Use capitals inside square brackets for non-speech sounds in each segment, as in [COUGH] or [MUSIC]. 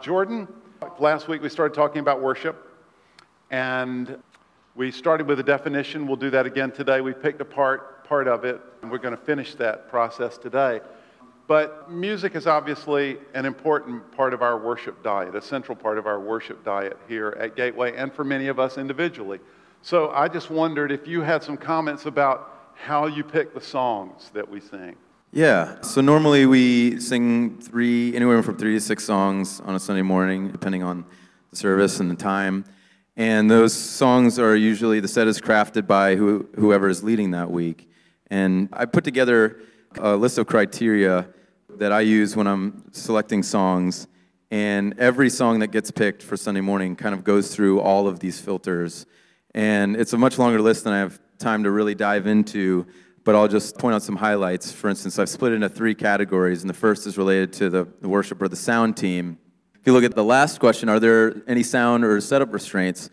Jordan, last week we started talking about worship, and we started with a definition. We'll do that again today. We picked apart part of it, and we're going to finish that process today. But music is obviously an important part of our worship diet, a central part of our worship diet here at Gateway, and for many of us individually. So I just wondered if you had some comments about how you pick the songs that we sing. Yeah, so normally we sing three, anywhere from three to six songs on a Sunday morning, depending on the service and the time. And those songs are usually, the set is crafted by who, whoever is leading that week. And I put together a list of criteria that I use when I'm selecting songs. And every song that gets picked for Sunday morning kind of goes through all of these filters. And it's a much longer list than I have time to really dive into, but I'll just point out some highlights. For instance, I've split it into three categories, and the first is related to the, the worship or the sound team. If you look at the last question, are there any sound or setup restraints?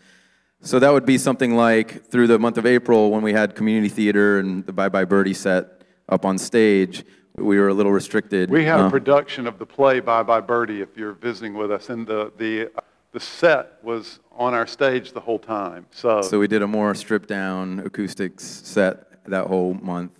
So that would be something like through the month of April when we had community theater and the Bye Bye Birdie set up on stage we were a little restricted. We had a uh, production of the play Bye Bye Birdie if you're visiting with us, and the, the, the set was on our stage the whole time. So, so we did a more stripped down acoustics set that whole month.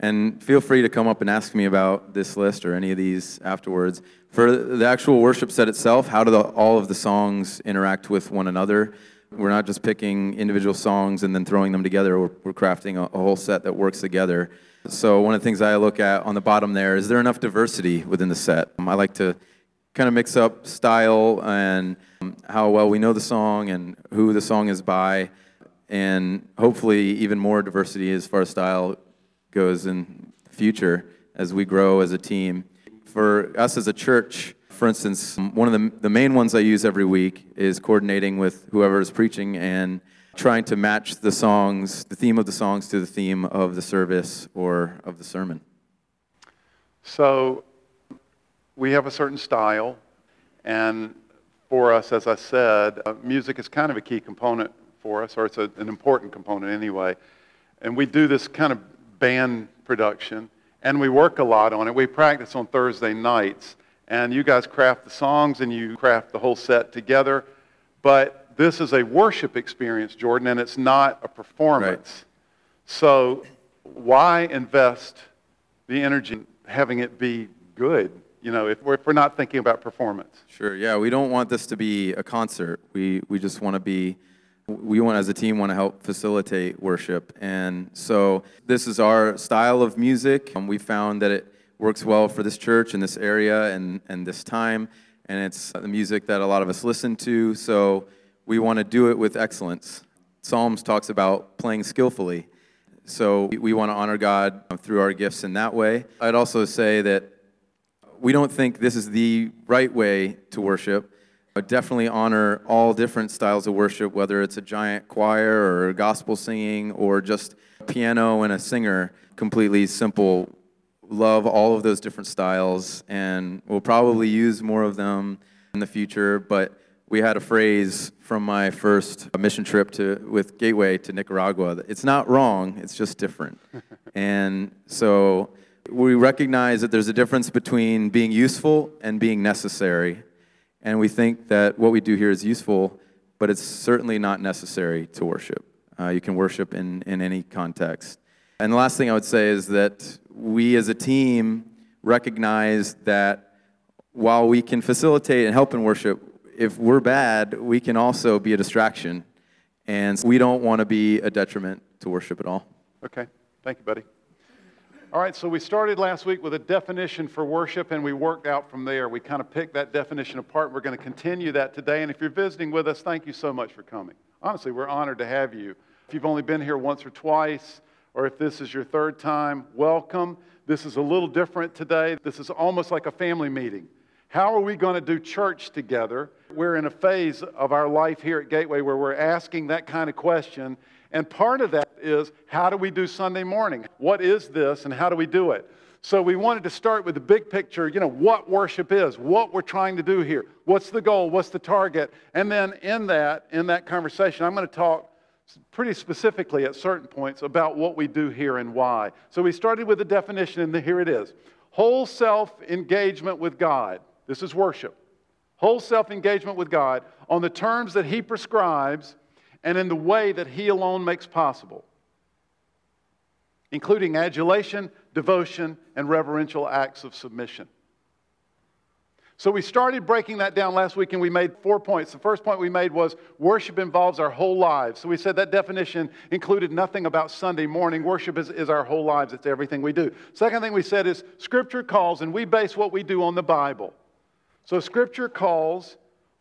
And feel free to come up and ask me about this list or any of these afterwards. For the actual worship set itself, how do the, all of the songs interact with one another? We're not just picking individual songs and then throwing them together. We're, we're crafting a, a whole set that works together. So one of the things I look at on the bottom there is there enough diversity within the set. Um, I like to kind of mix up style and um, how well we know the song and who the song is by, and hopefully even more diversity as far as style goes in the future as we grow as a team. For us as a church, for instance, one of the, the main ones I use every week is coordinating with whoever is preaching and trying to match the songs, the theme of the songs, to the theme of the service or of the sermon. So we have a certain style, and for us, as I said, uh, music is kind of a key component for us, or it's a, an important component anyway. And we do this kind of band production, and we work a lot on it. We practice on Thursday nights, and you guys craft the songs and you craft the whole set together. But this is a worship experience, Jordan, and it's not a performance. Right. So why invest the energy in having it be good? You know, if we're, if we're not thinking about performance. Sure. Yeah, we don't want this to be a concert. We we just want to be. We want, as a team, want to help facilitate worship, and so this is our style of music. And we found that it works well for this church in this area and and this time, and it's the music that a lot of us listen to. So we want to do it with excellence. Psalms talks about playing skillfully. So we want to honor God um, through our gifts in that way. I'd also say that we don't think this is the right way to worship. I definitely honor all different styles of worship, whether it's a giant choir or gospel singing or just piano and a singer, completely simple. Love all of those different styles, and we'll probably use more of them in the future. But we had a phrase from my first mission trip to with Gateway to Nicaragua. It's not wrong, it's just different. [LAUGHS] and so we recognize that there's a difference between being useful and being necessary. And we think that what we do here is useful, but it's certainly not necessary to worship. Uh, you can worship in, in any context. And the last thing I would say is that we as a team recognize that while we can facilitate and help in worship, if we're bad, we can also be a distraction. And we don't want to be a detriment to worship at all. Okay. Thank you, buddy. All right, so we started last week with a definition for worship, and we worked out from there. We kind of picked that definition apart. We're going to continue that today. And if you're visiting with us, thank you so much for coming. Honestly, we're honored to have you. If you've only been here once or twice, or if this is your third time, welcome. This is a little different today. This is almost like a family meeting. How are we going to do church together? We're in a phase of our life here at Gateway where we're asking that kind of question. And part of that is how do we do Sunday morning? What is this and how do we do it? So we wanted to start with the big picture, you know, what worship is, what we're trying to do here, what's the goal, what's the target. And then in that, in that conversation, I'm going to talk pretty specifically at certain points about what we do here and why. So we started with the definition, and here it is whole self engagement with God. This is worship. whole self engagement with God on the terms that He prescribes and in the way that He alone makes possible, including adulation, devotion, and reverential acts of submission. So we started breaking that down last week and we made four points. The first point we made was worship involves our whole lives. So we said that definition included nothing about Sunday morning. Worship is, is our whole lives, it's everything we do. Second thing we said is Scripture calls, and we base what we do on the Bible. So Scripture calls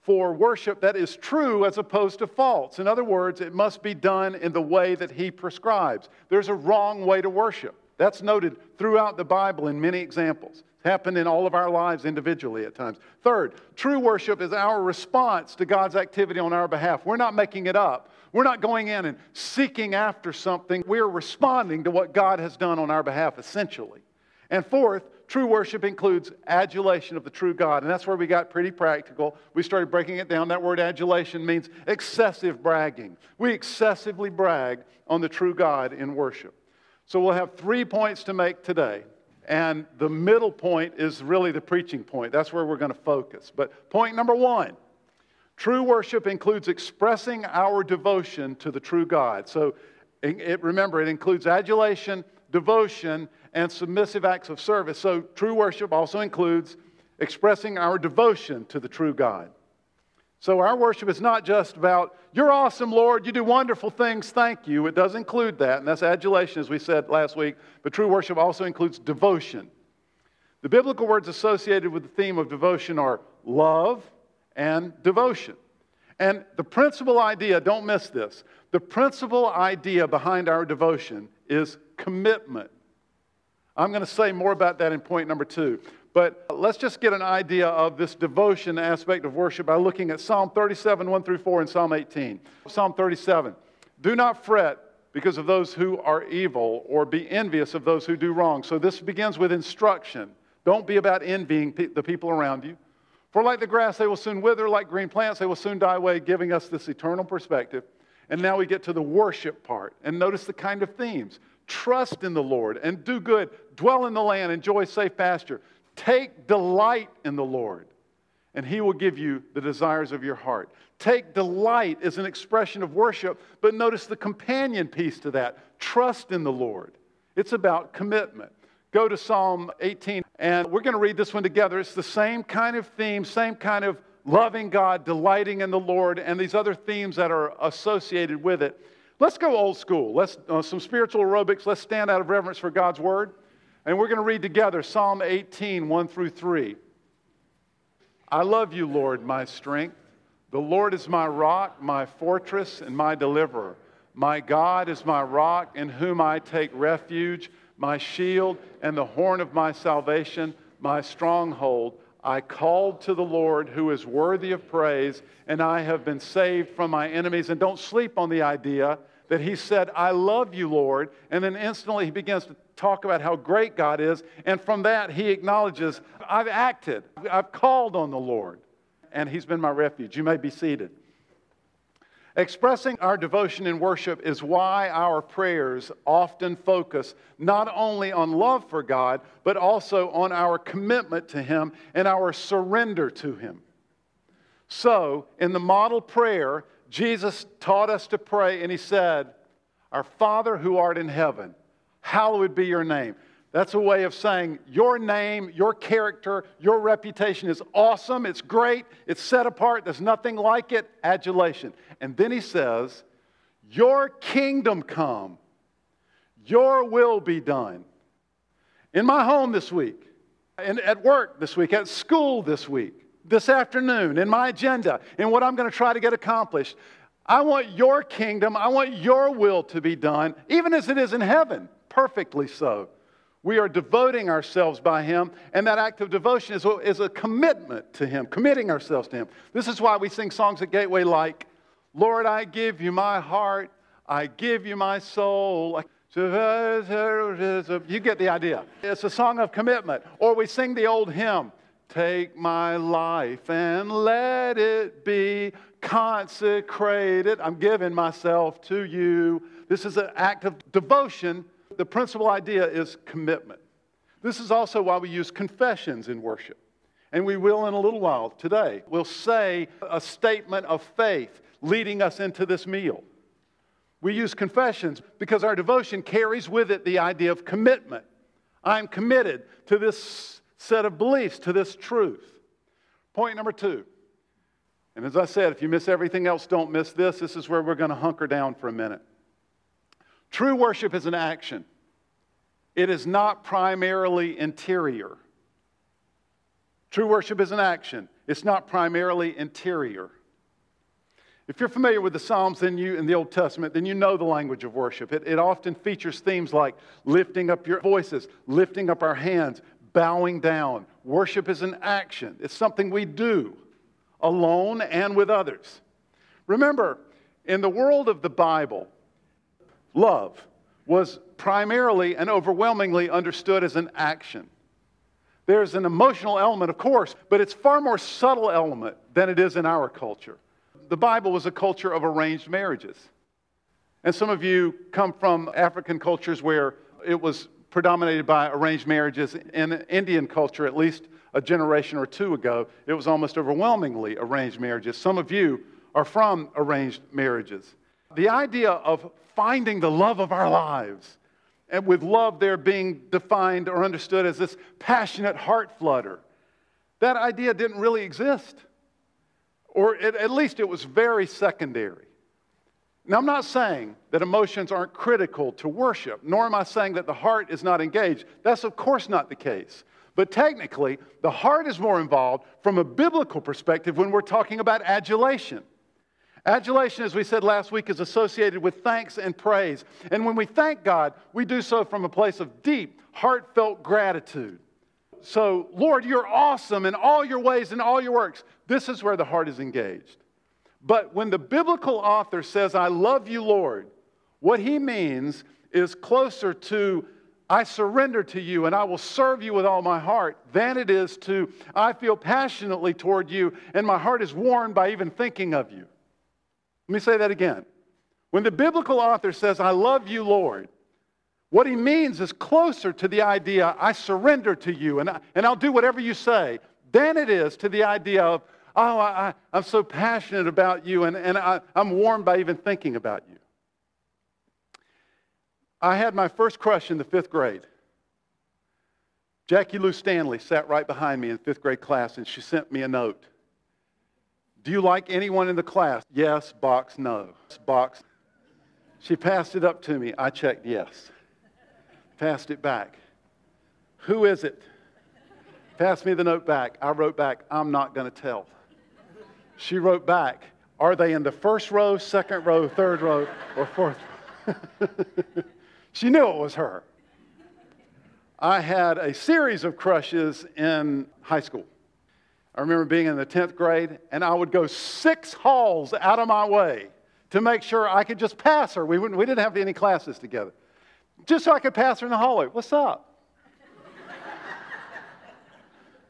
for worship that is true as opposed to false. In other words, it must be done in the way that He prescribes. There's a wrong way to worship. That's noted throughout the Bible in many examples. It's happened in all of our lives individually at times. Third, true worship is our response to God's activity on our behalf. We're not making it up. We're not going in and seeking after something. We're responding to what God has done on our behalf, essentially. And fourth, true worship includes adulation of the true God. And that's where we got pretty practical. We started breaking it down. That word adulation means excessive bragging. We excessively brag on the true God in worship. So we'll have three points to make today. And the middle point is really the preaching point. That's where we're going to focus. But point number one true worship includes expressing our devotion to the true God. So it, remember, it includes adulation, devotion, and submissive acts of service. So true worship also includes expressing our devotion to the true God. So our worship is not just about, you're awesome, Lord, you do wonderful things, thank you. It does include that, and that's adulation, as we said last week. But true worship also includes devotion. The biblical words associated with the theme of devotion are love and devotion. And the principal idea, don't miss this, the principal idea behind our devotion is commitment. I'm going to say more about that in point number two. But let's just get an idea of this devotion aspect of worship by looking at Psalm 37, 1 through 4, and Psalm 18. Psalm 37 Do not fret because of those who are evil, or be envious of those who do wrong. So this begins with instruction. Don't be about envying pe- the people around you. For like the grass, they will soon wither, like green plants, they will soon die away, giving us this eternal perspective. And now we get to the worship part. And notice the kind of themes trust in the Lord and do good, dwell in the land, enjoy safe pasture. Take delight in the Lord, and He will give you the desires of your heart. Take delight is an expression of worship, but notice the companion piece to that trust in the Lord. It's about commitment. Go to Psalm 18, and we're going to read this one together. It's the same kind of theme, same kind of loving God, delighting in the Lord, and these other themes that are associated with it. Let's go old school. Let's uh, some spiritual aerobics. Let's stand out of reverence for God's word. And we're going to read together Psalm 18, 1 through 3. I love you, Lord, my strength. The Lord is my rock, my fortress, and my deliverer. My God is my rock in whom I take refuge, my shield and the horn of my salvation, my stronghold. I called to the Lord who is worthy of praise, and I have been saved from my enemies. And don't sleep on the idea that he said, I love you, Lord. And then instantly he begins to talk about how great God is. And from that, he acknowledges, I've acted, I've called on the Lord, and he's been my refuge. You may be seated. Expressing our devotion in worship is why our prayers often focus not only on love for God, but also on our commitment to Him and our surrender to Him. So, in the model prayer, Jesus taught us to pray, and he said, Our Father who art in heaven, hallowed be your name. That's a way of saying your name, your character, your reputation is awesome, it's great, it's set apart, there's nothing like it, adulation. And then he says, Your kingdom come, your will be done. In my home this week, and at work this week, at school this week, this afternoon in my agenda in what I'm going to try to get accomplished. I want your kingdom, I want your will to be done, even as it is in heaven, perfectly so. We are devoting ourselves by Him, and that act of devotion is is a commitment to Him, committing ourselves to Him. This is why we sing songs at Gateway like, Lord, I give you my heart, I give you my soul. You get the idea. It's a song of commitment. Or we sing the old hymn, Take my life and let it be consecrated. I'm giving myself to you. This is an act of devotion. The principal idea is commitment. This is also why we use confessions in worship. and we will in a little while today. We'll say a statement of faith leading us into this meal. We use confessions because our devotion carries with it the idea of commitment. I'm committed to this set of beliefs, to this truth. Point number two. And as I said, if you miss everything else, don't miss this. This is where we're going to hunker down for a minute. True worship is an action, it is not primarily interior. True worship is an action, it's not primarily interior. If you're familiar with the Psalms then you, in the Old Testament, then you know the language of worship. It, it often features themes like lifting up your voices, lifting up our hands, bowing down. Worship is an action, it's something we do alone and with others. Remember, in the world of the Bible, love was primarily and overwhelmingly understood as an action. There's an emotional element, of course, but it's far more subtle element than it is in our culture the Bible was a culture of arranged marriages. And some of you come from African cultures where it was predominated by arranged marriages. In Indian culture, at least a generation or two ago, it was almost overwhelmingly arranged marriages. Some of you are from arranged marriages. The idea of finding the love of our lives, and with love there being defined or understood as this passionate heart flutter, that idea didn't really exist or it, at least it was very secondary. Now, I'm not saying that emotions aren't critical to worship, nor am I saying that the heart is not engaged. That's, of course, not the case. But technically, the heart is more involved from a biblical perspective when we're talking about adulation. Adulation, as we said last week, is associated with thanks and praise. And when we thank God, we do so from a place of deep, heartfelt gratitude. So, Lord, you're awesome in all your ways and all your works. This is where the heart is engaged. But when the biblical author says, I love you, Lord, what he means is closer to, I surrender to you and I will serve you with all my heart, than it is to, I feel passionately toward you and my heart is worn by even thinking of you. Let me say that again. When the biblical author says, I love you, Lord, what he means is closer to the idea, I surrender to you and, I, and I'll do whatever you say, than it is to the idea of, oh, I, am so passionate about you and, and I, I'm warmed by even thinking about you. I had my first crush in the fifth grade. Jackie Lou Stanley sat right behind me in fifth grade class and she sent me a note. Do you like anyone in the class? Yes, box, no. Box. She passed it up to me. I checked yes passed it back. Who is it? Passed me the note back. I wrote back, I'm not going to tell. She wrote back, Are they in the first row, second row, third row, or fourth [LAUGHS] she knew it was her. I had a series of crushes in high school. I remember being in the 10th grade, and I would go six halls out of my way to make sure I could just pass her. We, we didn't have any classes together just so I could pass her in the hallway. What's up? [LAUGHS]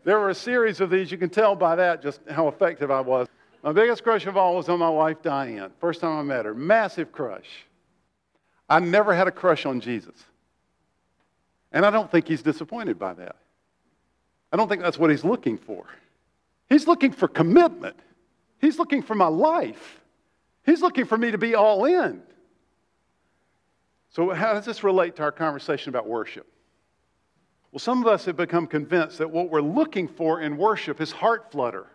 there were a series of these. You can tell by that just how effective I was. My biggest crush of all was on my wife, Diane. First time I met her. Massive crush. I never had a crush on Jesus. And I don't think he's disappointed by that. I don't think that's what he's looking for. He's looking for commitment. He's looking for my life. He's looking for me to be all in. So, how does this relate to our conversation about worship? Well, some of us have become convinced that what we're looking for in worship is heart flutter.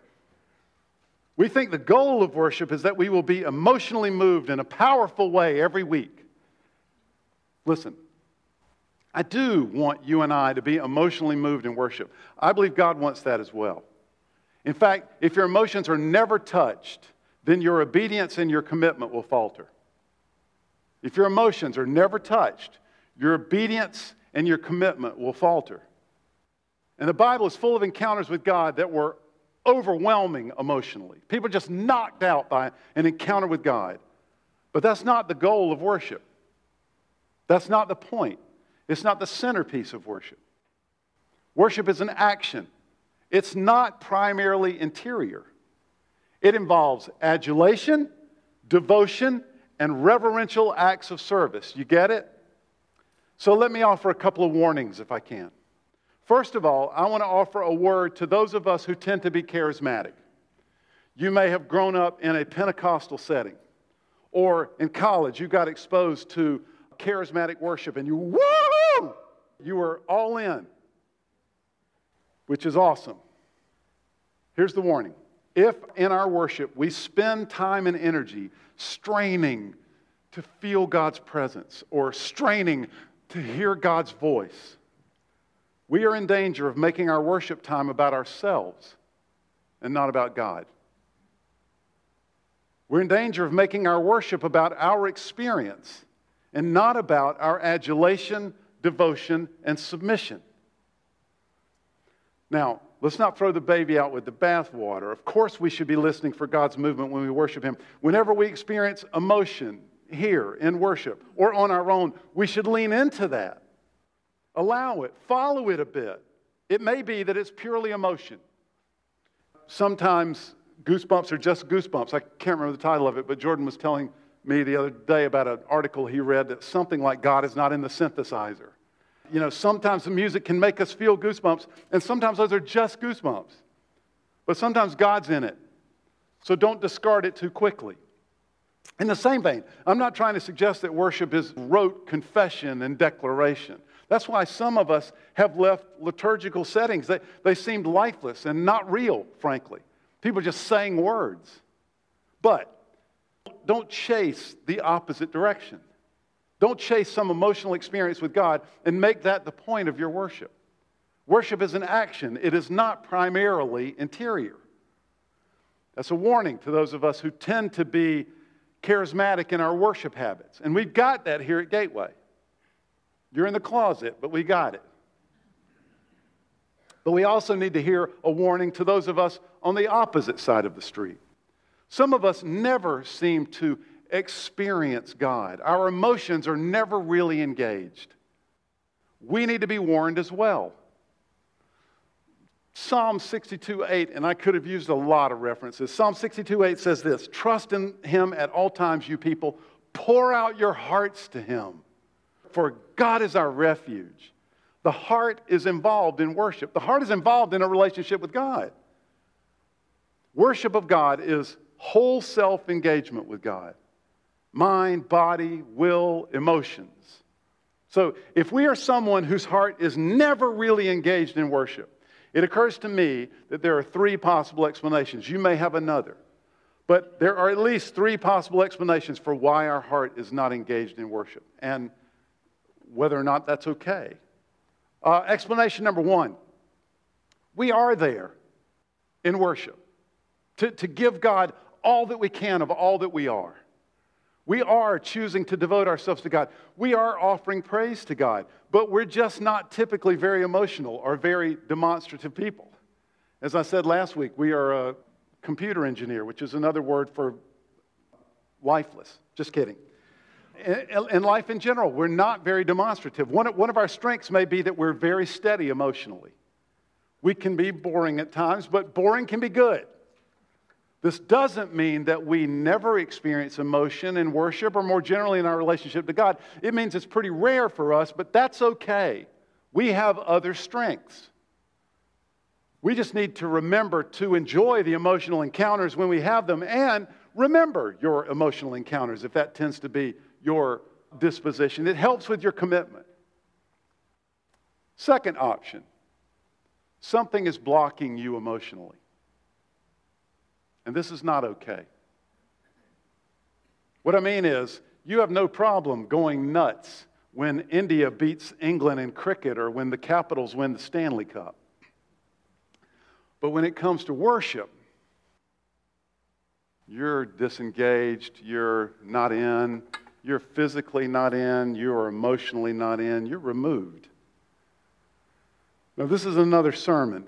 We think the goal of worship is that we will be emotionally moved in a powerful way every week. Listen, I do want you and I to be emotionally moved in worship. I believe God wants that as well. In fact, if your emotions are never touched, then your obedience and your commitment will falter. If your emotions are never touched, your obedience and your commitment will falter. And the Bible is full of encounters with God that were overwhelming emotionally. People just knocked out by an encounter with God. But that's not the goal of worship. That's not the point. It's not the centerpiece of worship. Worship is an action, it's not primarily interior. It involves adulation, devotion, and reverential acts of service. You get it? So let me offer a couple of warnings if I can. First of all, I want to offer a word to those of us who tend to be charismatic. You may have grown up in a Pentecostal setting, or in college, you got exposed to charismatic worship and you! You were all in, which is awesome. Here's the warning if in our worship we spend time and energy straining to feel God's presence or straining to hear God's voice, we are in danger of making our worship time about ourselves and not about God. We're in danger of making our worship about our experience and not about our adulation, devotion, and submission. Now, let's not throw the baby out with the bathwater. Of course, we should be listening for God's movement when we worship Him. Whenever we experience emotion here in worship or on our own, we should lean into that. Allow it, follow it a bit. It may be that it's purely emotion. Sometimes goosebumps are just goosebumps. I can't remember the title of it, but Jordan was telling me the other day about an article he read that something like God is not in the synthesizer. You know, sometimes the music can make us feel goosebumps, and sometimes those are just goosebumps. But sometimes God's in it. So don't discard it too quickly. In the same vein, I'm not trying to suggest that worship is rote confession and declaration. That's why some of us have left liturgical settings. They, they seemed lifeless and not real, frankly. People just saying words. But don't chase the opposite direction. Don't chase some emotional experience with God and make that the point of your worship. Worship is an action, it is not primarily interior. That's a warning to those of us who tend to be charismatic in our worship habits. And we've got that here at Gateway. You're in the closet, but we got it. But we also need to hear a warning to those of us on the opposite side of the street. Some of us never seem to experience God, our emotions are never really engaged. We need to be warned as well. Psalm 62 8, and I could have used a lot of references. Psalm 62 8 says this Trust in him at all times, you people. Pour out your hearts to him, for God is our refuge. The heart is involved in worship, the heart is involved in a relationship with God. Worship of God is whole self engagement with God mind, body, will, emotions. So if we are someone whose heart is never really engaged in worship, it occurs to me that there are three possible explanations. You may have another, but there are at least three possible explanations for why our heart is not engaged in worship and whether or not that's okay. Uh, explanation number one we are there in worship to, to give God all that we can of all that we are. We are choosing to devote ourselves to God. We are offering praise to God, but we're just not typically very emotional or very demonstrative people. As I said last week, we are a computer engineer, which is another word for lifeless. Just kidding. In life in general, we're not very demonstrative. One of our strengths may be that we're very steady emotionally. We can be boring at times, but boring can be good. This doesn't mean that we never experience emotion in worship or more generally in our relationship to God. It means it's pretty rare for us, but that's okay. We have other strengths. We just need to remember to enjoy the emotional encounters when we have them and remember your emotional encounters if that tends to be your disposition. It helps with your commitment. Second option something is blocking you emotionally. And this is not okay. What I mean is, you have no problem going nuts when India beats England in cricket or when the Capitals win the Stanley Cup. But when it comes to worship, you're disengaged, you're not in, you're physically not in, you're emotionally not in, you're removed. Now, this is another sermon,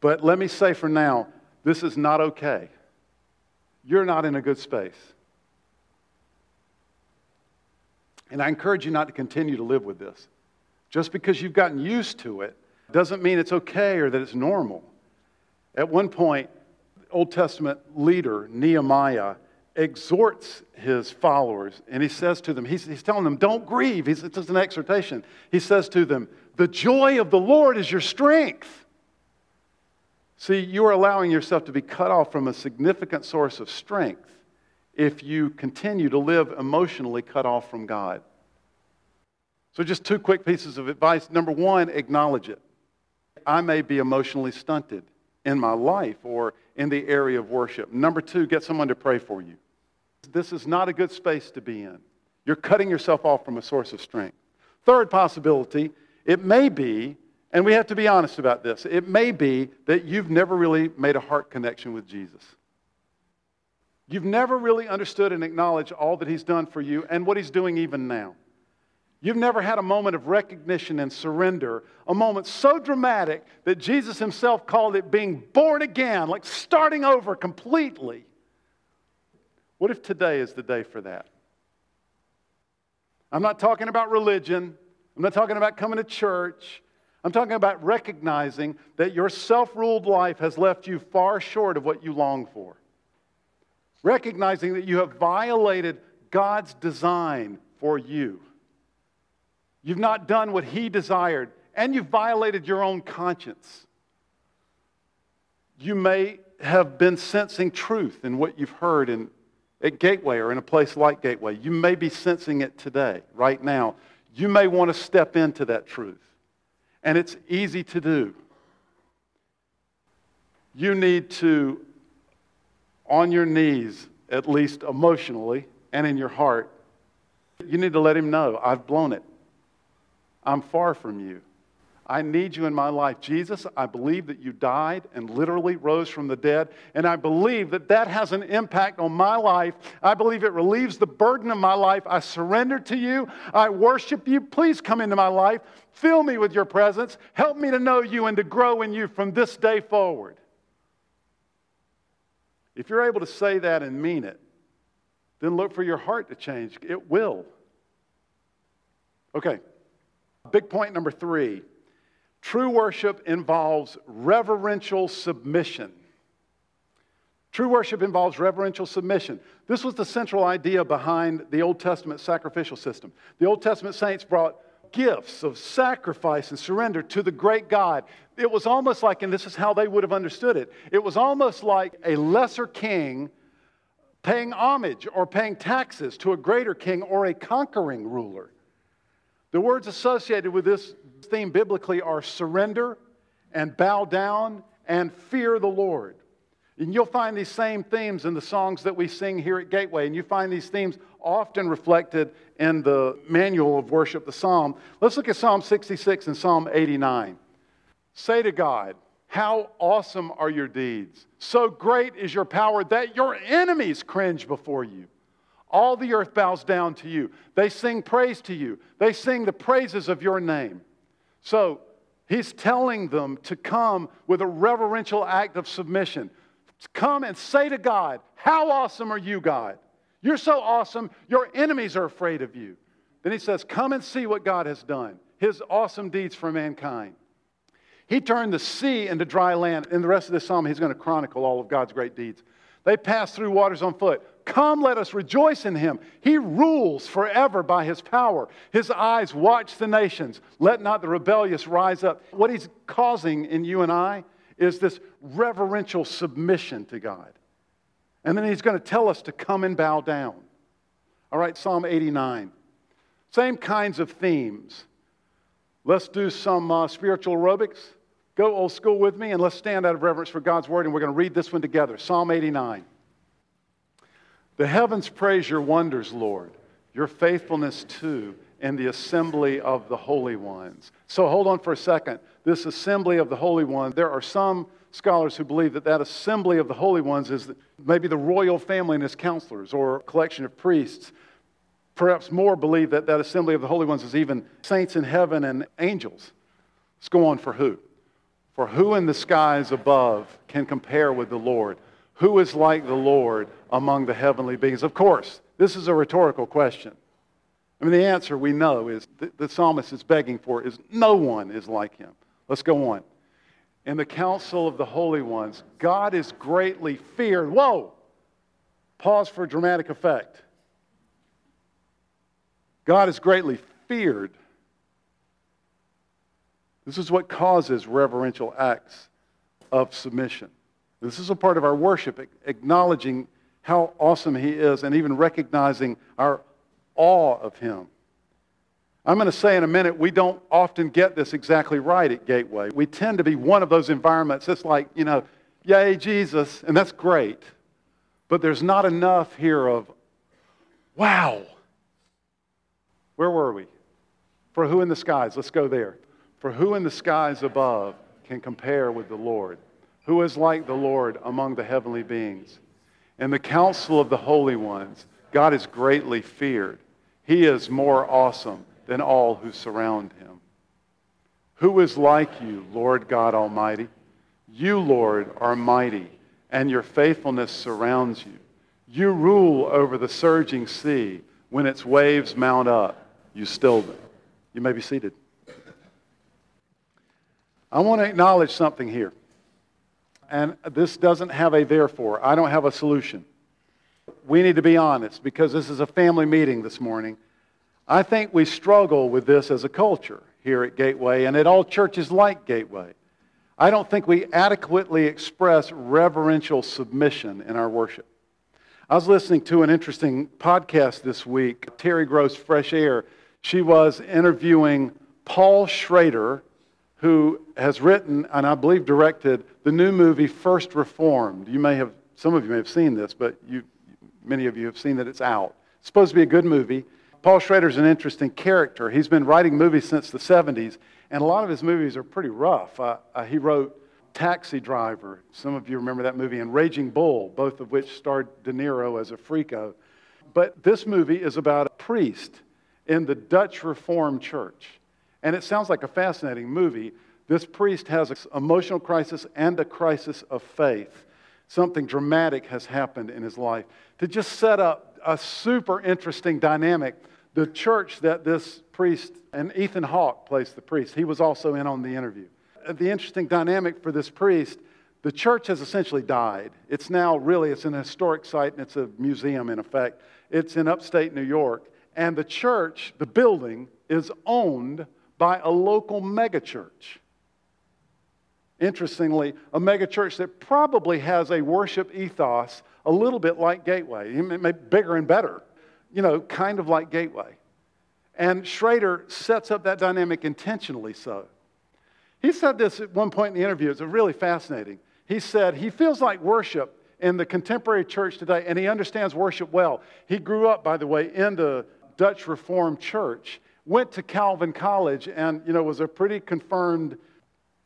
but let me say for now, this is not okay you're not in a good space. And I encourage you not to continue to live with this. Just because you've gotten used to it doesn't mean it's okay or that it's normal. At one point, Old Testament leader Nehemiah exhorts his followers and he says to them, he's, he's telling them, don't grieve. He's, it's just an exhortation. He says to them, the joy of the Lord is your strength. See, you are allowing yourself to be cut off from a significant source of strength if you continue to live emotionally cut off from God. So, just two quick pieces of advice. Number one, acknowledge it. I may be emotionally stunted in my life or in the area of worship. Number two, get someone to pray for you. This is not a good space to be in. You're cutting yourself off from a source of strength. Third possibility, it may be and we have to be honest about this. It may be that you've never really made a heart connection with Jesus. You've never really understood and acknowledged all that He's done for you and what He's doing even now. You've never had a moment of recognition and surrender, a moment so dramatic that Jesus Himself called it being born again, like starting over completely. What if today is the day for that? I'm not talking about religion. I'm not talking about coming to church. I'm talking about recognizing that your self ruled life has left you far short of what you long for. Recognizing that you have violated God's design for you. You've not done what He desired, and you've violated your own conscience. You may have been sensing truth in what you've heard in, at Gateway or in a place like Gateway. You may be sensing it today, right now. You may want to step into that truth and it's easy to do. You need to, on your knees, at least emotionally and in your heart, you need to let him know I've blown it. I'm far from you. I need you in my life. Jesus, I believe that you died and literally rose from the dead, and I believe that that has an impact on my life. I believe it relieves the burden of my life. I surrender to you. I worship you. Please come into my life. Fill me with your presence. Help me to know you and to grow in you from this day forward. If you're able to say that and mean it, then look for your heart to change. It will. Okay, big point number three True worship involves reverential submission. True worship involves reverential submission. This was the central idea behind the Old Testament sacrificial system. The Old Testament saints brought gifts of sacrifice and surrender to the great God. It was almost like, and this is how they would have understood it, it was almost like a lesser king paying homage or paying taxes to a greater king or a conquering ruler. The words associated with this theme biblically are surrender and bow down and fear the Lord. And you'll find these same themes in the songs that we sing here at Gateway, and you find these themes often reflected in the manual of worship, the psalm. Let's look at Psalm 66 and Psalm 89. Say to God, How awesome are your deeds! So great is your power that your enemies cringe before you. All the earth bows down to you. They sing praise to you. They sing the praises of your name. So he's telling them to come with a reverential act of submission. Come and say to God, How awesome are you, God? You're so awesome, your enemies are afraid of you. Then he says, Come and see what God has done, his awesome deeds for mankind. He turned the sea into dry land. In the rest of this psalm, he's going to chronicle all of God's great deeds. They passed through waters on foot. Come, let us rejoice in him. He rules forever by his power. His eyes watch the nations. Let not the rebellious rise up. What he's causing in you and I is this reverential submission to God. And then he's going to tell us to come and bow down. All right, Psalm 89. Same kinds of themes. Let's do some uh, spiritual aerobics. Go old school with me and let's stand out of reverence for God's word and we're going to read this one together. Psalm 89. The heavens praise your wonders, Lord, your faithfulness too in the assembly of the holy ones. So hold on for a second. This assembly of the holy ones, there are some scholars who believe that that assembly of the holy ones is maybe the royal family and its counselors or a collection of priests. Perhaps more believe that that assembly of the holy ones is even saints in heaven and angels. Let's go on for who? For who in the skies above can compare with the Lord? Who is like the Lord among the heavenly beings? Of course, this is a rhetorical question. I mean, the answer we know is the psalmist is begging for is no one is like him. Let's go on. In the council of the holy ones, God is greatly feared. Whoa! Pause for dramatic effect. God is greatly feared. This is what causes reverential acts of submission. This is a part of our worship, acknowledging how awesome He is and even recognizing our awe of Him. I'm going to say in a minute, we don't often get this exactly right at Gateway. We tend to be one of those environments that's like, you know, yay, Jesus, and that's great. But there's not enough here of, wow. Where were we? For who in the skies? Let's go there. For who in the skies above can compare with the Lord? Who is like the Lord among the heavenly beings? In the council of the holy ones, God is greatly feared. He is more awesome than all who surround him. Who is like you, Lord God Almighty? You, Lord, are mighty, and your faithfulness surrounds you. You rule over the surging sea. When its waves mount up, you still them. You may be seated. I want to acknowledge something here. And this doesn't have a therefore. I don't have a solution. We need to be honest because this is a family meeting this morning. I think we struggle with this as a culture here at Gateway and at all churches like Gateway. I don't think we adequately express reverential submission in our worship. I was listening to an interesting podcast this week, Terry Gross Fresh Air. She was interviewing Paul Schrader, who has written and I believe directed the new movie First Reformed. You may have, some of you may have seen this, but you, many of you have seen that it's out. It's supposed to be a good movie. Paul Schrader's an interesting character. He's been writing movies since the 70s, and a lot of his movies are pretty rough. Uh, uh, he wrote Taxi Driver. Some of you remember that movie, and Raging Bull, both of which starred De Niro as a freako. But this movie is about a priest in the Dutch Reformed Church. And it sounds like a fascinating movie. This priest has an emotional crisis and a crisis of faith. Something dramatic has happened in his life. To just set up a super interesting dynamic the church that this priest, and Ethan Hawke plays the priest, he was also in on the interview. The interesting dynamic for this priest, the church has essentially died. It's now really, it's an historic site and it's a museum in effect. It's in upstate New York. And the church, the building, is owned by a local megachurch. Interestingly, a megachurch that probably has a worship ethos a little bit like Gateway, bigger and better you know, kind of like Gateway. And Schrader sets up that dynamic intentionally so. He said this at one point in the interview, it's really fascinating. He said he feels like worship in the contemporary church today, and he understands worship well. He grew up, by the way, in the Dutch Reformed Church, went to Calvin College, and you know was a pretty confirmed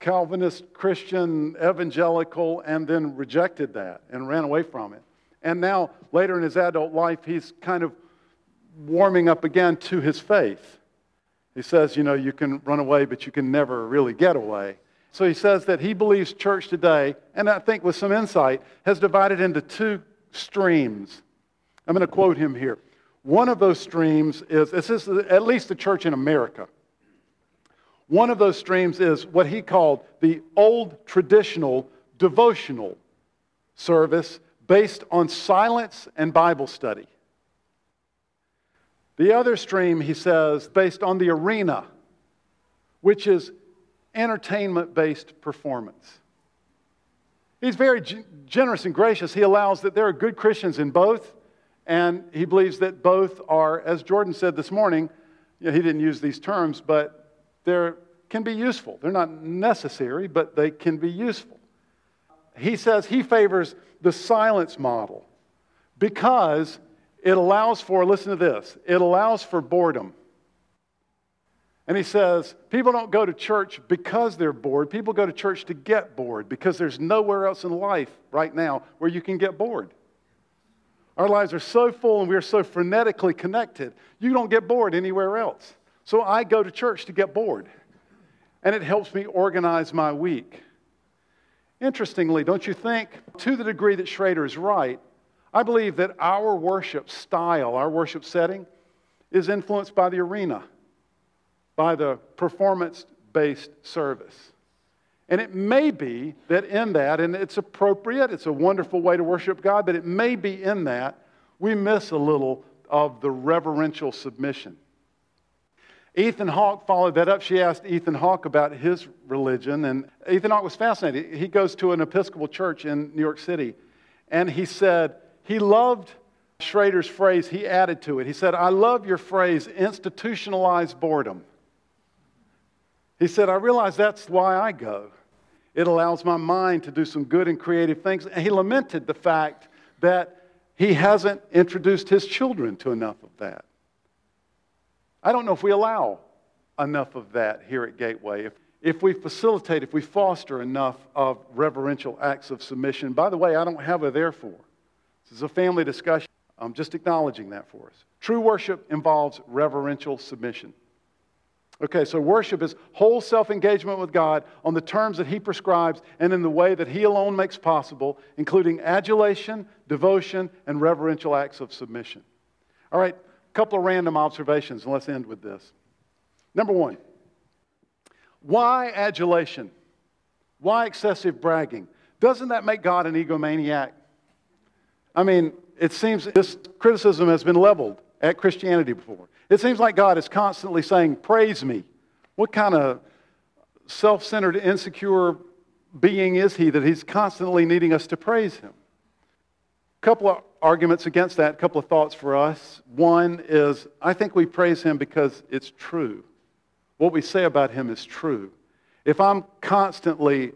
Calvinist Christian evangelical, and then rejected that and ran away from it. And now, later in his adult life, he's kind of warming up again to his faith. He says, you know, you can run away, but you can never really get away. So he says that he believes church today, and I think with some insight, has divided into two streams. I'm going to quote him here. One of those streams is, this is at least the church in America. One of those streams is what he called the old traditional devotional service based on silence and Bible study. The other stream, he says, based on the arena, which is entertainment based performance. He's very generous and gracious. He allows that there are good Christians in both, and he believes that both are, as Jordan said this morning, you know, he didn't use these terms, but they can be useful. They're not necessary, but they can be useful. He says he favors the silence model because it allows for, listen to this, it allows for boredom. And he says, people don't go to church because they're bored. People go to church to get bored because there's nowhere else in life right now where you can get bored. Our lives are so full and we are so frenetically connected, you don't get bored anywhere else. So I go to church to get bored. And it helps me organize my week. Interestingly, don't you think, to the degree that Schrader is right, I believe that our worship style, our worship setting, is influenced by the arena, by the performance based service. And it may be that in that, and it's appropriate, it's a wonderful way to worship God, but it may be in that we miss a little of the reverential submission. Ethan Hawke followed that up. She asked Ethan Hawke about his religion, and Ethan Hawke was fascinated. He goes to an Episcopal church in New York City, and he said he loved Schrader's phrase, he added to it. He said, I love your phrase, institutionalized boredom. He said, I realize that's why I go. It allows my mind to do some good and creative things. And he lamented the fact that he hasn't introduced his children to enough of that. I don't know if we allow enough of that here at Gateway. If, if we facilitate, if we foster enough of reverential acts of submission. By the way, I don't have a therefore. This is a family discussion. I'm just acknowledging that for us. True worship involves reverential submission. Okay, so worship is whole self engagement with God on the terms that He prescribes and in the way that He alone makes possible, including adulation, devotion, and reverential acts of submission. All right, a couple of random observations, and let's end with this. Number one, why adulation? Why excessive bragging? Doesn't that make God an egomaniac? I mean, it seems this criticism has been leveled at Christianity before. It seems like God is constantly saying, Praise me. What kind of self centered, insecure being is he that he's constantly needing us to praise him? A couple of arguments against that, a couple of thoughts for us. One is I think we praise him because it's true. What we say about him is true. If I'm constantly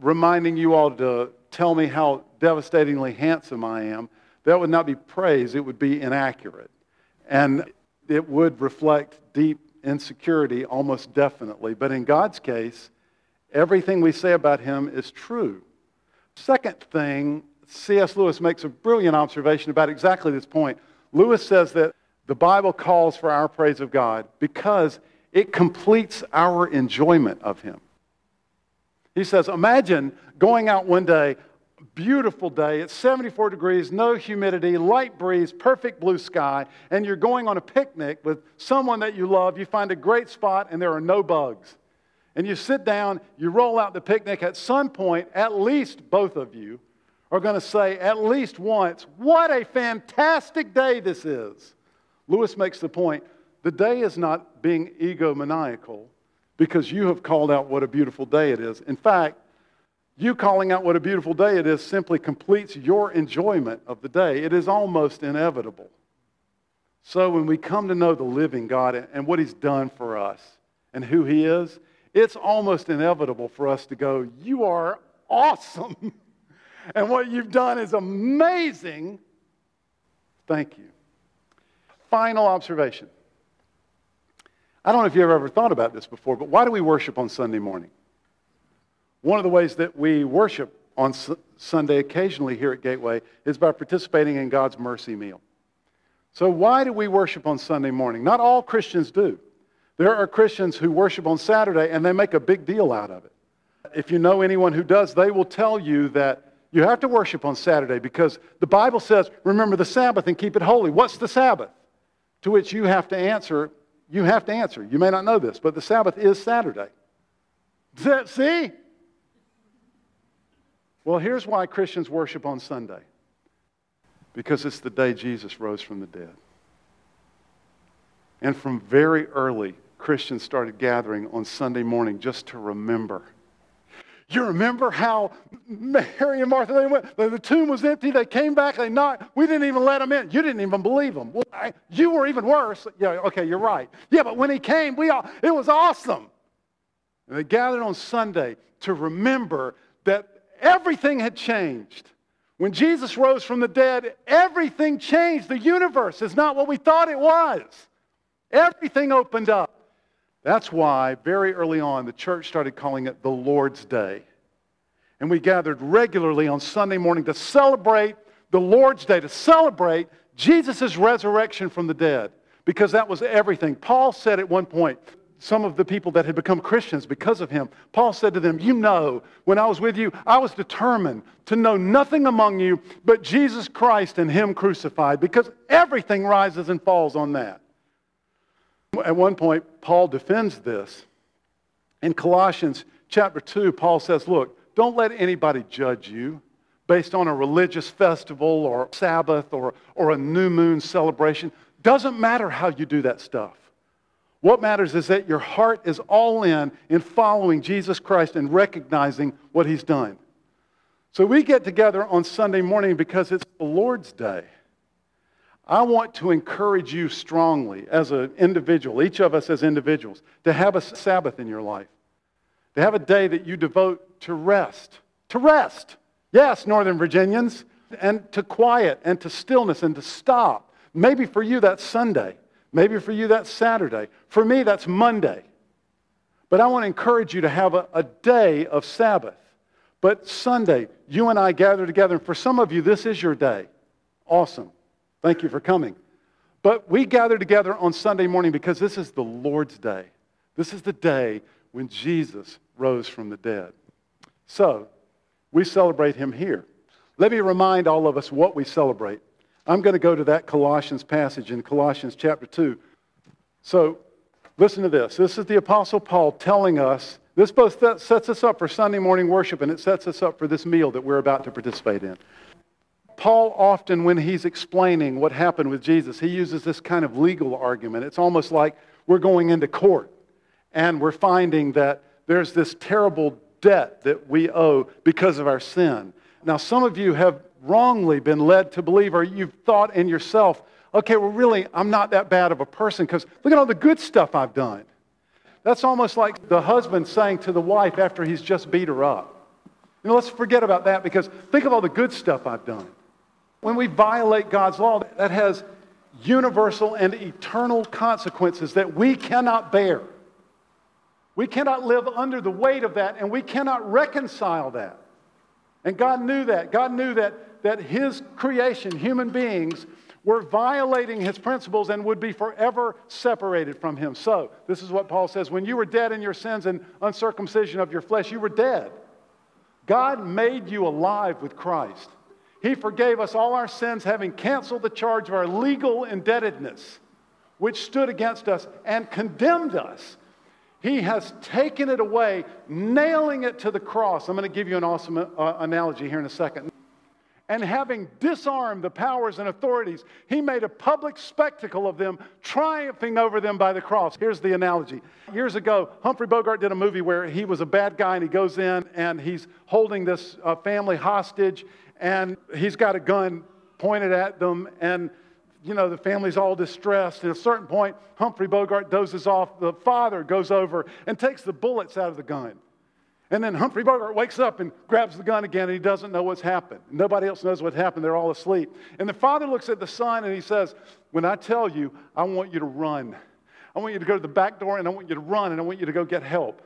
reminding you all to tell me how devastatingly handsome I am, that would not be praise, it would be inaccurate. And it would reflect deep insecurity almost definitely. But in God's case, everything we say about him is true. Second thing, C.S. Lewis makes a brilliant observation about exactly this point. Lewis says that the Bible calls for our praise of God because it completes our enjoyment of him. He says, Imagine going out one day, beautiful day. It's 74 degrees, no humidity, light breeze, perfect blue sky, and you're going on a picnic with someone that you love. You find a great spot, and there are no bugs. And you sit down, you roll out the picnic. At some point, at least both of you are going to say at least once, What a fantastic day this is. Lewis makes the point the day is not being egomaniacal because you have called out what a beautiful day it is. In fact, you calling out what a beautiful day it is simply completes your enjoyment of the day. It is almost inevitable. So when we come to know the living God and what He's done for us and who He is, it's almost inevitable for us to go, You are awesome. [LAUGHS] and what you've done is amazing. Thank you. Final observation. I don't know if you've ever thought about this before, but why do we worship on Sunday morning? One of the ways that we worship on S- Sunday occasionally here at Gateway is by participating in God's mercy meal. So, why do we worship on Sunday morning? Not all Christians do. There are Christians who worship on Saturday and they make a big deal out of it. If you know anyone who does, they will tell you that you have to worship on Saturday because the Bible says, remember the Sabbath and keep it holy. What's the Sabbath? To which you have to answer, you have to answer. You may not know this, but the Sabbath is Saturday. See? Well, here's why Christians worship on Sunday because it's the day Jesus rose from the dead. And from very early, Christians started gathering on Sunday morning just to remember. You remember how Mary and Martha, they went, the tomb was empty, they came back, they knocked, we didn't even let them in. You didn't even believe them. Well, I, you were even worse. Yeah, okay, you're right. Yeah, but when he came, we all, it was awesome. And they gathered on Sunday to remember that Everything had changed. When Jesus rose from the dead, everything changed. The universe is not what we thought it was. Everything opened up. That's why, very early on, the church started calling it the Lord's Day. And we gathered regularly on Sunday morning to celebrate the Lord's Day, to celebrate Jesus' resurrection from the dead, because that was everything. Paul said at one point, some of the people that had become Christians because of him. Paul said to them, You know, when I was with you, I was determined to know nothing among you but Jesus Christ and Him crucified, because everything rises and falls on that. At one point, Paul defends this in Colossians chapter 2, Paul says, Look, don't let anybody judge you based on a religious festival or Sabbath or, or a new moon celebration. Doesn't matter how you do that stuff. What matters is that your heart is all in in following Jesus Christ and recognizing what he's done. So we get together on Sunday morning because it's the Lord's day. I want to encourage you strongly as an individual, each of us as individuals, to have a Sabbath in your life, to have a day that you devote to rest. To rest. Yes, Northern Virginians, and to quiet and to stillness and to stop. Maybe for you that's Sunday. Maybe for you that's Saturday. For me, that's Monday. But I want to encourage you to have a, a day of Sabbath. But Sunday, you and I gather together. And for some of you, this is your day. Awesome. Thank you for coming. But we gather together on Sunday morning because this is the Lord's day. This is the day when Jesus rose from the dead. So, we celebrate him here. Let me remind all of us what we celebrate. I'm going to go to that Colossians passage in Colossians chapter 2. So, listen to this. This is the Apostle Paul telling us, this both sets us up for Sunday morning worship and it sets us up for this meal that we're about to participate in. Paul often, when he's explaining what happened with Jesus, he uses this kind of legal argument. It's almost like we're going into court and we're finding that there's this terrible debt that we owe because of our sin. Now, some of you have wrongly been led to believe, or you've thought in yourself, okay, well, really, I'm not that bad of a person because look at all the good stuff I've done. That's almost like the husband saying to the wife after he's just beat her up. You know, let's forget about that because think of all the good stuff I've done. When we violate God's law, that has universal and eternal consequences that we cannot bear. We cannot live under the weight of that, and we cannot reconcile that. And God knew that. God knew that, that His creation, human beings, were violating His principles and would be forever separated from Him. So, this is what Paul says when you were dead in your sins and uncircumcision of your flesh, you were dead. God made you alive with Christ. He forgave us all our sins, having canceled the charge of our legal indebtedness, which stood against us and condemned us. He has taken it away, nailing it to the cross. I'm going to give you an awesome uh, analogy here in a second. And having disarmed the powers and authorities, he made a public spectacle of them, triumphing over them by the cross. Here's the analogy. Years ago, Humphrey Bogart did a movie where he was a bad guy and he goes in and he's holding this uh, family hostage and he's got a gun pointed at them, and you know, the family's all distressed. At a certain point, Humphrey Bogart dozes off. The father goes over and takes the bullets out of the gun. And then Humphrey Bogart wakes up and grabs the gun again, and he doesn't know what's happened. Nobody else knows what happened. They're all asleep. And the father looks at the son and he says, When I tell you, I want you to run. I want you to go to the back door and I want you to run and I want you to go get help.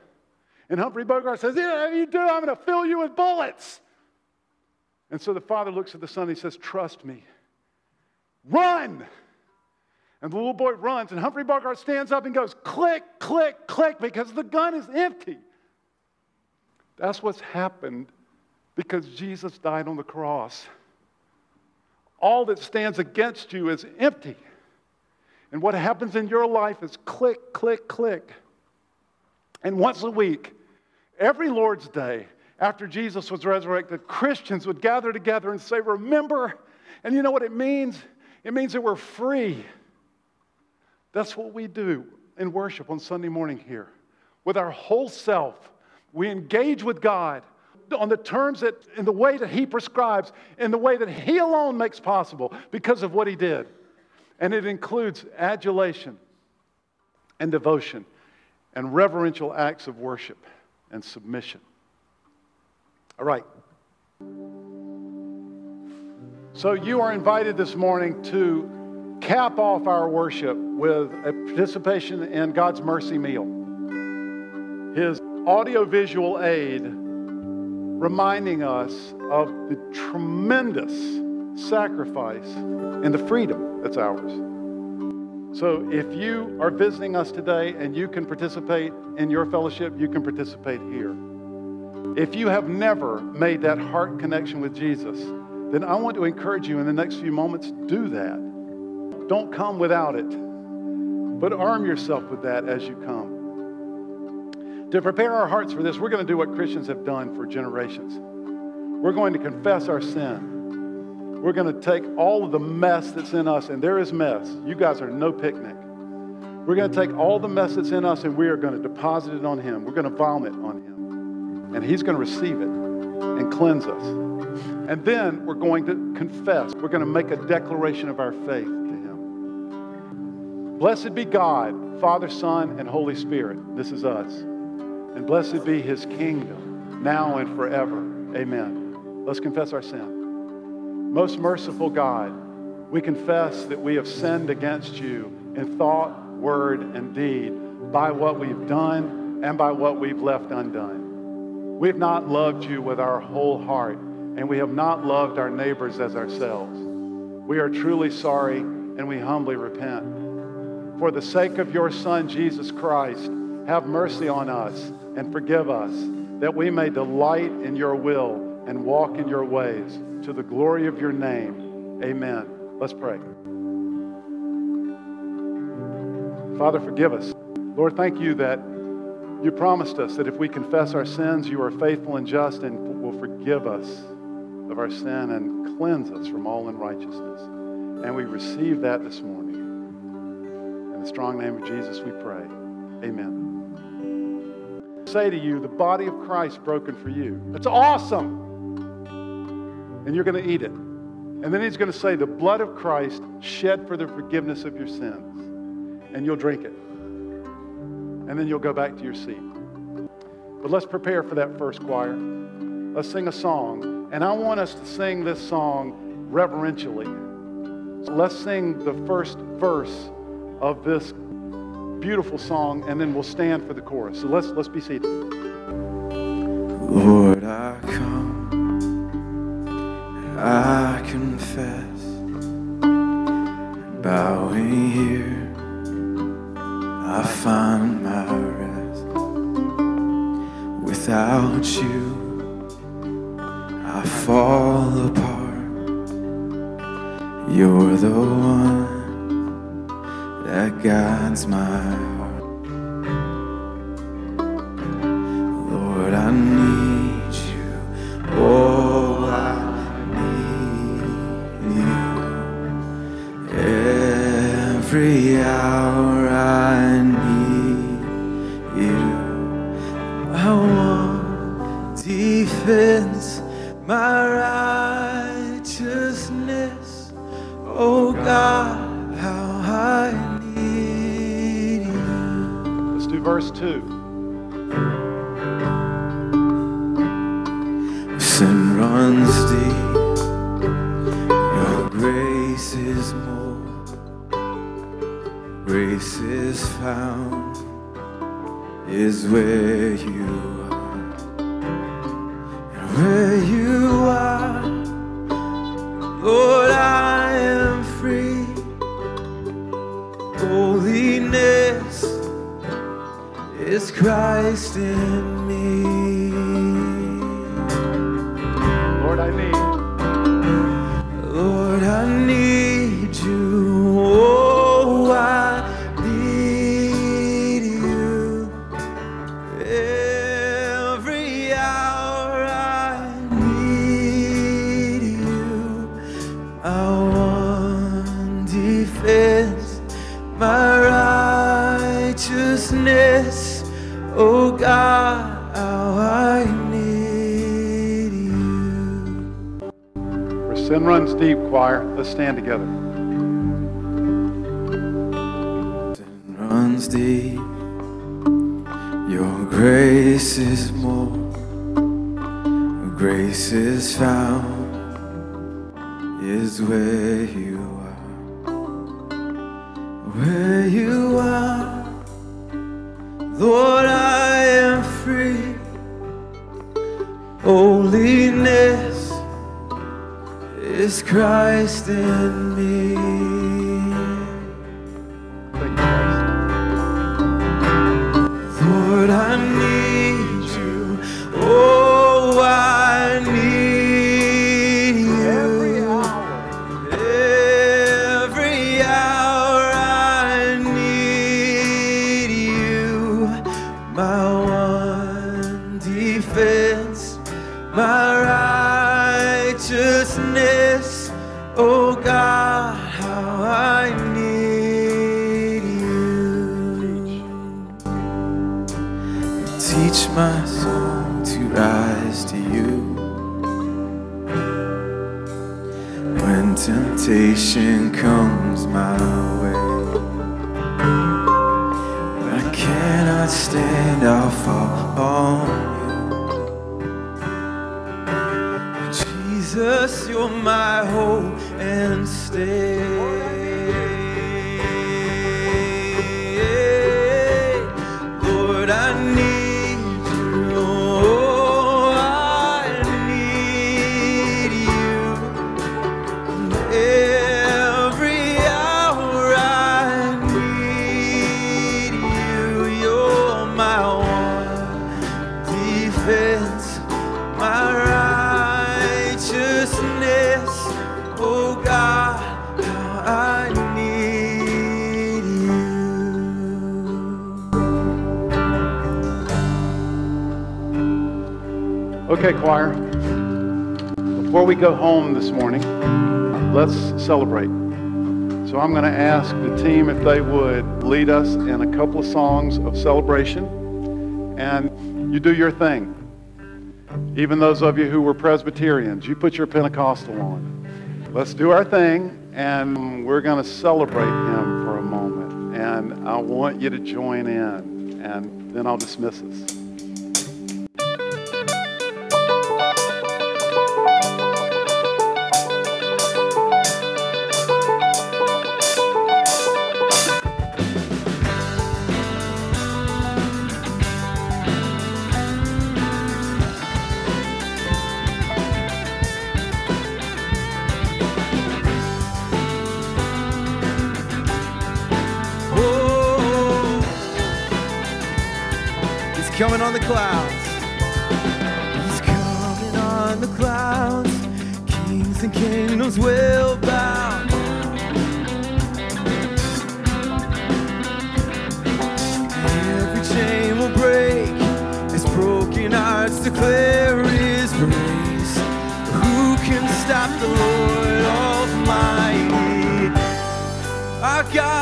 And Humphrey Bogart says, Yeah, you do, I'm going to fill you with bullets. And so the father looks at the son and he says, Trust me. Run! And the little boy runs, and Humphrey Bogart stands up and goes, Click, click, click, because the gun is empty. That's what's happened because Jesus died on the cross. All that stands against you is empty. And what happens in your life is click, click, click. And once a week, every Lord's Day, after Jesus was resurrected, Christians would gather together and say, Remember. And you know what it means? It means that we're free. That's what we do in worship on Sunday morning here. With our whole self, we engage with God on the terms that, in the way that He prescribes, in the way that He alone makes possible because of what He did. And it includes adulation and devotion and reverential acts of worship and submission. All right. So you are invited this morning to cap off our worship with a participation in God's mercy meal. Audiovisual aid reminding us of the tremendous sacrifice and the freedom that's ours. So if you are visiting us today and you can participate in your fellowship, you can participate here. If you have never made that heart connection with Jesus, then I want to encourage you in the next few moments, do that. Don't come without it, but arm yourself with that as you come. To prepare our hearts for this, we're going to do what Christians have done for generations. We're going to confess our sin. We're going to take all of the mess that's in us, and there is mess. You guys are no picnic. We're going to take all the mess that's in us and we are going to deposit it on Him. We're going to vomit on Him. And He's going to receive it and cleanse us. And then we're going to confess. We're going to make a declaration of our faith to Him. Blessed be God, Father, Son, and Holy Spirit. This is us. And blessed be His kingdom, now and forever. Amen. Let's confess our sin. Most merciful God, we confess that we have sinned against you in thought, word, and deed by what we've done and by what we've left undone. We've not loved you with our whole heart, and we have not loved our neighbors as ourselves. We are truly sorry, and we humbly repent. For the sake of your Son, Jesus Christ, have mercy on us and forgive us, that we may delight in your will and walk in your ways to the glory of your name. Amen. Let's pray. Father, forgive us. Lord, thank you that you promised us that if we confess our sins, you are faithful and just and will forgive us of our sin and cleanse us from all unrighteousness. And we receive that this morning. In the strong name of Jesus, we pray. Amen. Say to you, the body of Christ broken for you. That's awesome. And you're going to eat it. And then he's going to say, the blood of Christ shed for the forgiveness of your sins and you'll drink it. And then you'll go back to your seat. But let's prepare for that first choir. Let's sing a song. And I want us to sing this song reverentially. So let's sing the first verse of this beautiful song, and then we'll stand for the chorus. So let's, let's be seated. Lord, I come, I confess, bowing here I find my rest. Without you, I fall apart. You're the one that guides is more. Grace is found, is where you are. And where you are, Lord, I am free. Holiness is Christ in deep, choir. Let's stand together. Runs deep. Your grace is more. Grace is found. Is where you Christ in we go home this morning, let's celebrate. So I'm going to ask the team if they would lead us in a couple of songs of celebration. And you do your thing. Even those of you who were Presbyterians, you put your Pentecostal on. Let's do our thing, and we're going to celebrate him for a moment. And I want you to join in, and then I'll dismiss us. On the clouds. He's coming on the clouds. Kings and kingdoms will bow. Every chain will break as broken hearts declare his grace. Who can stop the Lord Almighty? Our God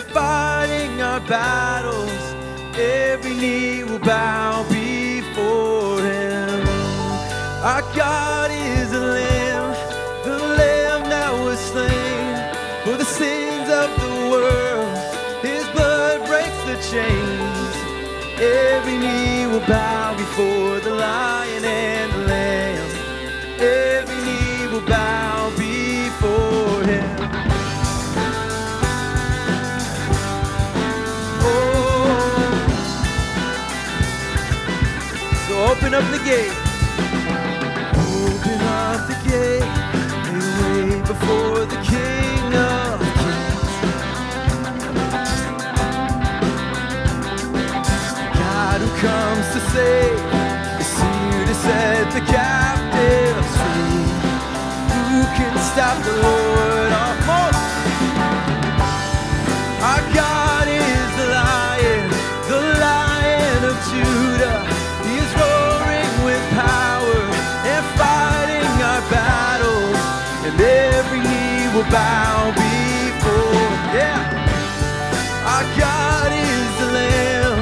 fighting our battles. Every knee will bow before him. Our God is a lamb, the lamb that was slain for the sins of the world. His blood breaks the chains. Every knee will bow before the lion and the lamb. Every up the gate. Open up the gate. Make way before the King of Kings. God who comes to save is here to set the captives free. Who can stop the Lord bow before. Yeah. Our God is the Lamb,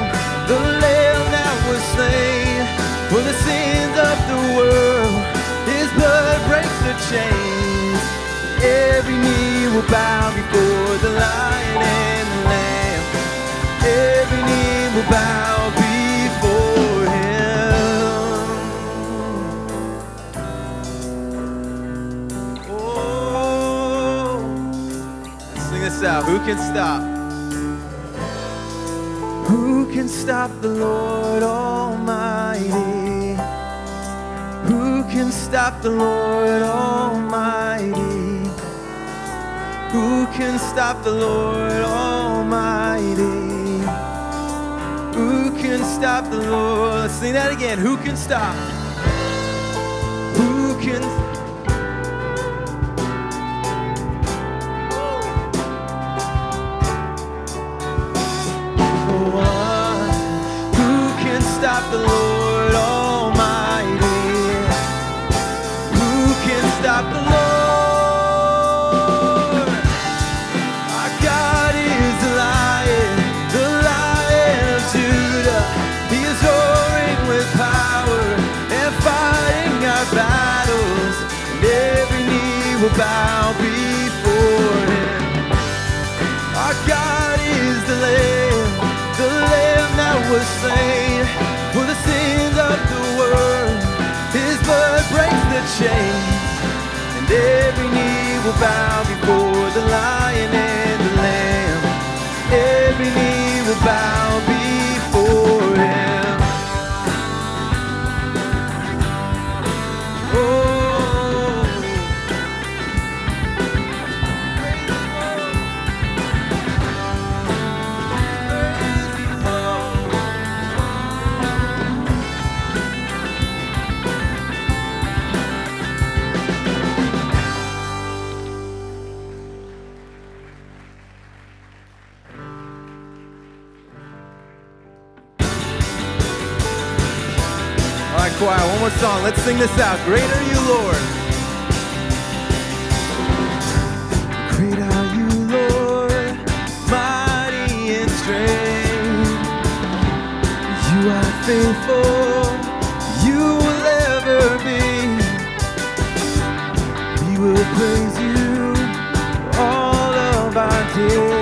the Lamb that was slain for the sins of the world. His blood breaks the chains. Every knee will bow before the Lion out. Who can stop? Who can stop the Lord Almighty? Who can stop the Lord Almighty? Who can stop the Lord Almighty? Who can stop the Lord? Let's sing that again. Who can stop? Chains, and every knee will bow before the Lion and the Lamb. Every knee will bow song. Let's sing this out. Great are you, Lord. Great are you, Lord, mighty in strength. You are faithful, you will ever be. We will praise you all of our days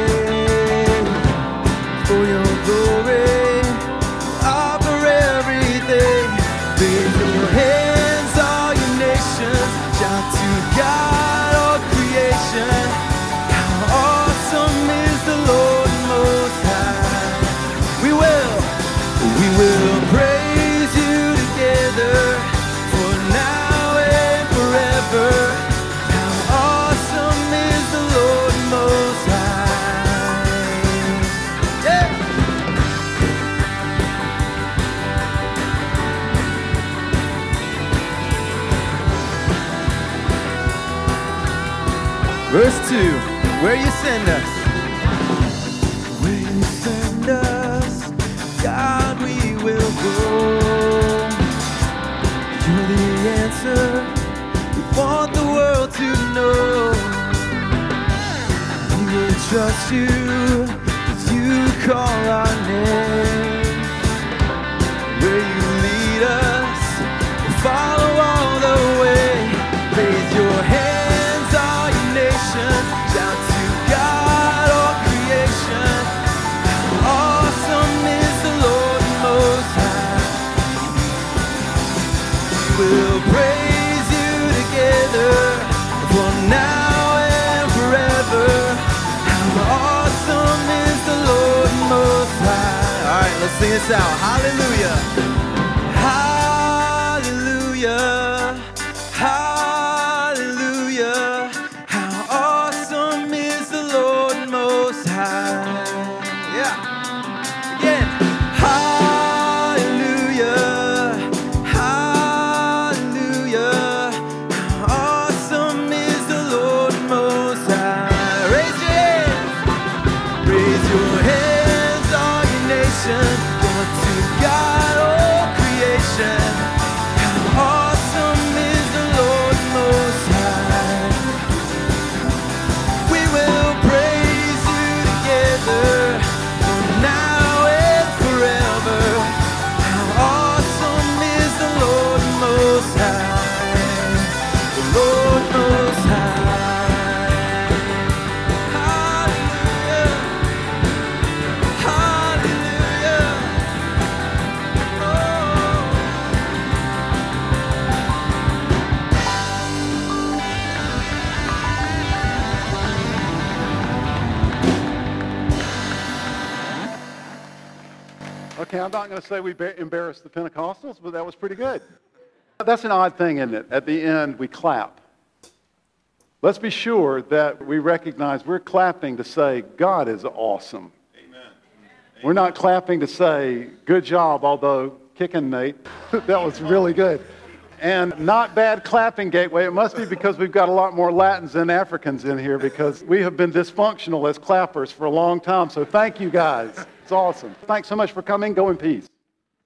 send us. Where you send us, God, we will go. You're the answer we want the world to know. We will trust you as you call our name. Let's out. Hallelujah. Not going to say we ba- embarrassed the Pentecostals, but that was pretty good. That's an odd thing, isn't it? At the end, we clap. Let's be sure that we recognize we're clapping to say, God is awesome. Amen. We're not clapping to say, good job, although kicking, Nate. [LAUGHS] that was really good. And not bad clapping, Gateway. It must be because we've got a lot more Latins than Africans in here because we have been dysfunctional as clappers for a long time. So thank you guys. It's awesome. Thanks so much for coming. Go in peace.